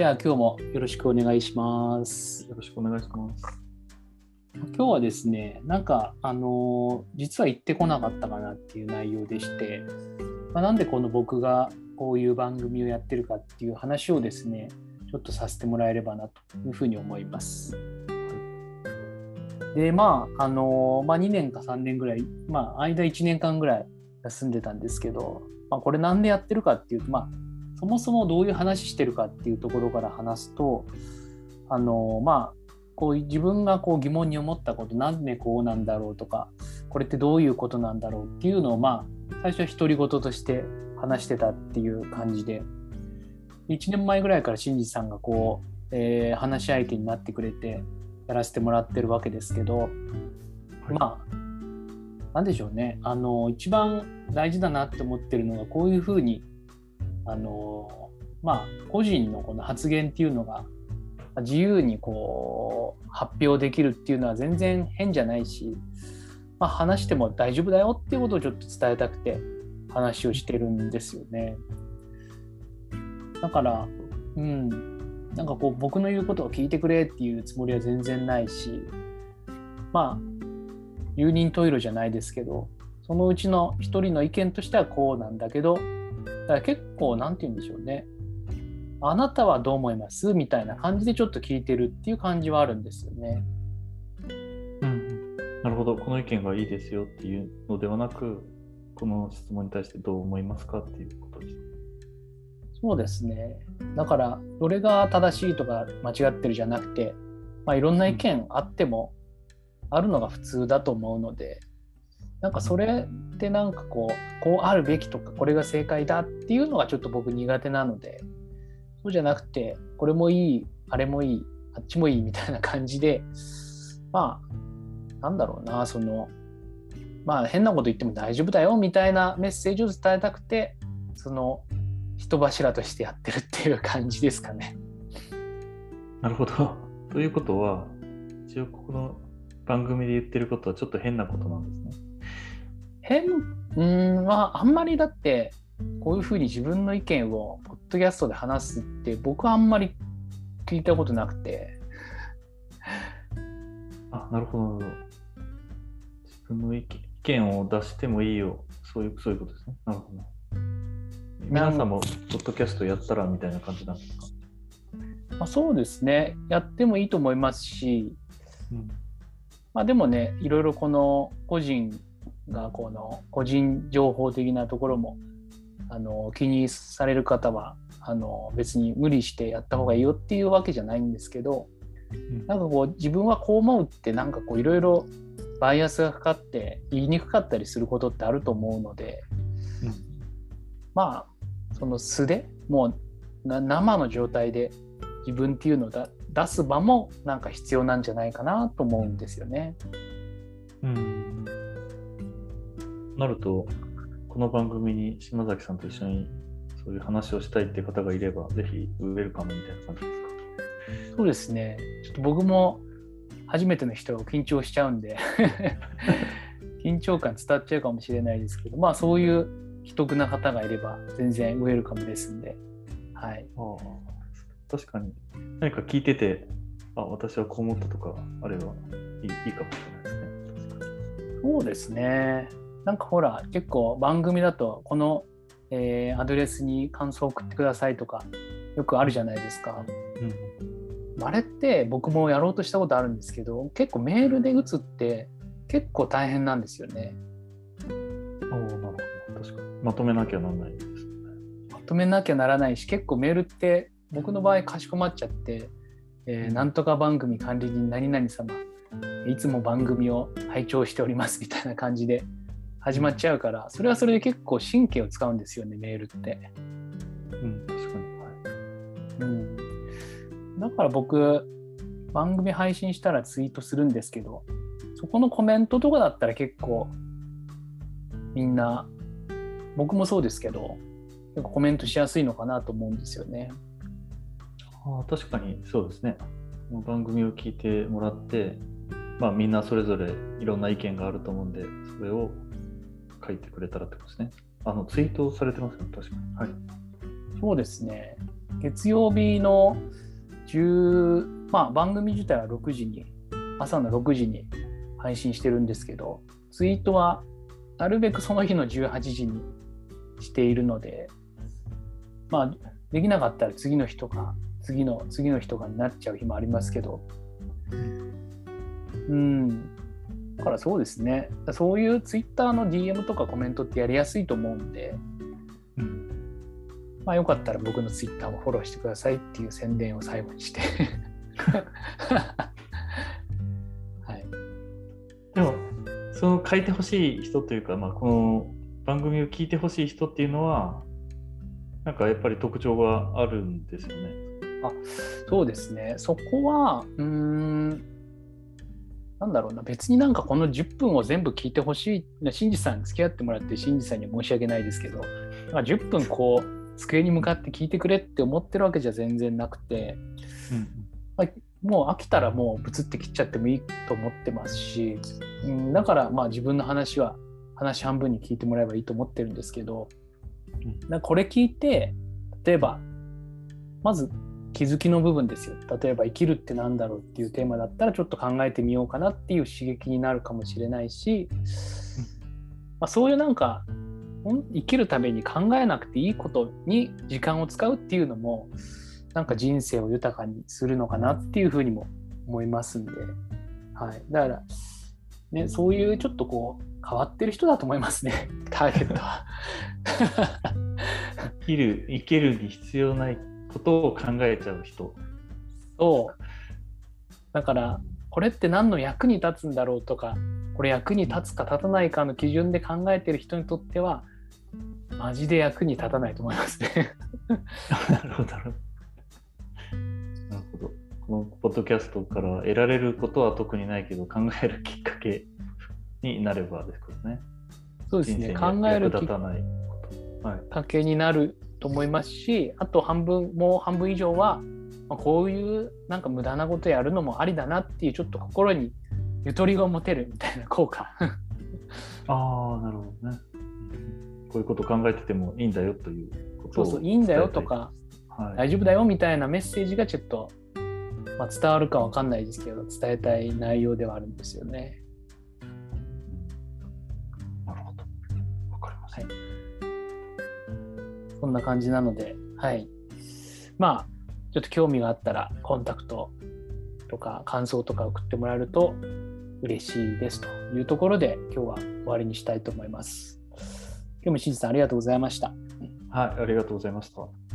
じゃあ今日もよろしくお願いします。よろしくお願いします。今日はですね、なんかあのー実は言ってこなかったかなっていう内容でして、まあ、なんでこの僕がこういう番組をやってるかっていう話をですね、ちょっとさせてもらえればなというふうに思います。で、まあ、あのーまあ、2年か3年ぐらい、まあ、間1年間ぐらい休んでたんですけど、まあ、これなんでやってるかっていうと、まあ、そもそもどういう話してるかっていうところから話すと、あのーまあ、こう自分がこう疑問に思ったことなんでこうなんだろうとかこれってどういうことなんだろうっていうのをまあ最初は独り言として話してたっていう感じで1年前ぐらいから新次さんがこう、えー話し相手になってくれてやらせてもらってるわけですけど、はい。まあなんでしょうね。あの一番大事だなって思ってるのがこういうふうにあのまあ個人のこの発言っていうのが自由にこう発表できるっていうのは全然変じゃないし、まあ、話しても大丈夫だよっていうことをちょっと伝えたくて話をしてるんですよね。だから、うん、なんかこう僕の言うことを聞いてくれっていうつもりは全然ないし、まあ、有人トイレじゃないですけど、そのうちの一人の意見としてはこうなんだけど、から結構、なんて言うんでしょうね。あなたはどう思います？みたいな感じでちょっと聞いてるっていう感じはあるんですよね。うん、なるほど、この意見がいいですよっていうのではなく、この質問に対してどう思いますかっていうことです。そうですね。だから、どれが正しいとか間違ってるじゃなくて、まあ、いろんな意見あっても、あるのが普通だと思うので、なんかそれってなんかこう、こうあるべきとか、これが正解だっていうのがちょっと僕苦手なので、そうじゃなくて、これもいい、あれもいい、あっちもいいみたいな感じで、まあ、なんだろうな、その、まあ変なこと言っても大丈夫だよみたいなメッセージを伝えたくて、その人柱としてやってるっていう感じですかね。なるほど。ということは、一応ここの番組で言ってることはちょっと変なことなんですね。変うんまああんまりだってこういうふうに自分の意見をポッドキャストで話すって僕はあんまり聞いたことなくてあ、なるほど。なるほど自分の意見意見を出してもいいよ。そういうそういうことですね。なるほど。皆さんもポッドキャストやったらみたいな感じなんですか、まあ、そうですねやってもいいと思いますし、うんまあ、でもねいろいろこの個人がこの個人情報的なところもあの気にされる方はあの別に無理してやった方がいいよっていうわけじゃないんですけどうん。なんかこう自分はこう思うってなんかこういろいろバイアスがかかって言いにくかったりすることってあると思うので、うん。まあその素でもうな生の状態で自分っていうのをだ出す場もなんか必要なんじゃないかなと思うんですよね。うんなると、この番組に島崎さんと一緒にそういう話をしたいっていう方がいれば、ぜひウェルカムみたいな感じですか？そうですねちょっと僕も初めての人は緊張しちゃうんで 緊張感伝わっちゃうかもしれないですけどまあそういう既得な方がいれば全然ウェルカムですんで、はい、ああ確かに。何か聞いてて、あ、私はこう思ったとかあればいいいいかもしれないですね。そうですねなんかほら結構番組だとこの、えーアドレスに感想を送ってくださいとかよくあるじゃないですか。あれって僕もやろうとしたことあるんですけど結構メールで打つって結構大変なんですよね。うん。おおなるほど。確かに。まとめなきゃなんないですよね。まとめなきゃならないし結構メールって僕の場合かしこまっちゃって、えーなんとか番組管理人何々様いつも番組を拝聴しておりますみたいな感じで始まっちゃうからそれはそれで結構神経を使うんですよねメールって。うん、確かに。はい。うん、だから僕番組配信したらツイートするんですけどそこのコメントとかだったら結構みんな僕もそうですけど結構コメントしやすいのかなと思うんですよね。ああ確かにそうですね。この番組を聞いてもらって、まあ、みんなそれぞれいろんな意見があると思うんで、それを書いてくれたらってことですね。あのツイートされてますよね、確かに。はい。そうですね。月曜日の10、まあ、番組自体は6時に、朝の6時に配信してるんですけど、ツイートはなるべくその日の18時にしているので、まあ、できなかったら次の日とか、次の次の日とかになっちゃう日もありますけど、うん、だからそうですね、そういうツイッターの DM とかコメントってやりやすいと思うんで、うん、まあ、よかったら僕のツイッターもフォローしてくださいっていう宣伝を最後にして はい。でも、その書いてほしい人というか、まあ、この番組を聞いてほしい人っていうのは、なんかやっぱり特徴があるんですよね。あそうですね。そこは、うん、なんだろうな、別になんかこの10分を全部聞いてほしい、新次さん付き合ってもらって、新次さんには申し訳ないですけど、まあ、10分こう、机に向かって聞いてくれって思ってるわけじゃ全然なくて、うんまあ、もう飽きたらもうブツって切っちゃってもいいと思ってますし、うん、だからまあ自分の話は話半分に聞いてもらえばいいと思ってるんですけど、うん、これ聞いて例えばまず気づきの部分ですよ。例えば生きるって何だろうっていうテーマだったらちょっと考えてみようかなっていう刺激になるかもしれないし、まあ、そういうなんか生きるために考えなくていいことに時間を使うっていうのもなんか人生を豊かにするのかなっていうふうにも思いますんで、はい、だから、ね、そういうちょっとこう変わってる人だと思いますね。ターゲットは。生きる生きるに必要ないことを考えちゃう人。そうだからこれって何の役に立つんだろうとかこれ役に立つか立たないかの基準で考えてる人にとってはマジで役に立たないと思いますねなるほど。なるほど。このポッドキャストから得られることは特にないけど考えるきっかけになればですけどね。そうですね。考えるきっかけになると思いますし、あと半分もう半分以上は、まあ、こういうなんか無駄なことやるのもありだなっていうちょっと心にゆとりが持てるみたいな効果。ああなるほどね。こういうこと考えててもいいんだよということをそうそういいんだよとか、はい、大丈夫だよみたいなメッセージがちょっと、まあ、伝わるかわかんないですけど伝えたい内容ではあるんですよね。なるほど。わかりました、はい。そんな感じなので、はい。まあ、ちょっと興味があったらコンタクトとか感想とか送ってもらえると嬉しいですというところで今日は終わりにしたいと思います。今日もしんさんありがとうございました。はい、ありがとうございました。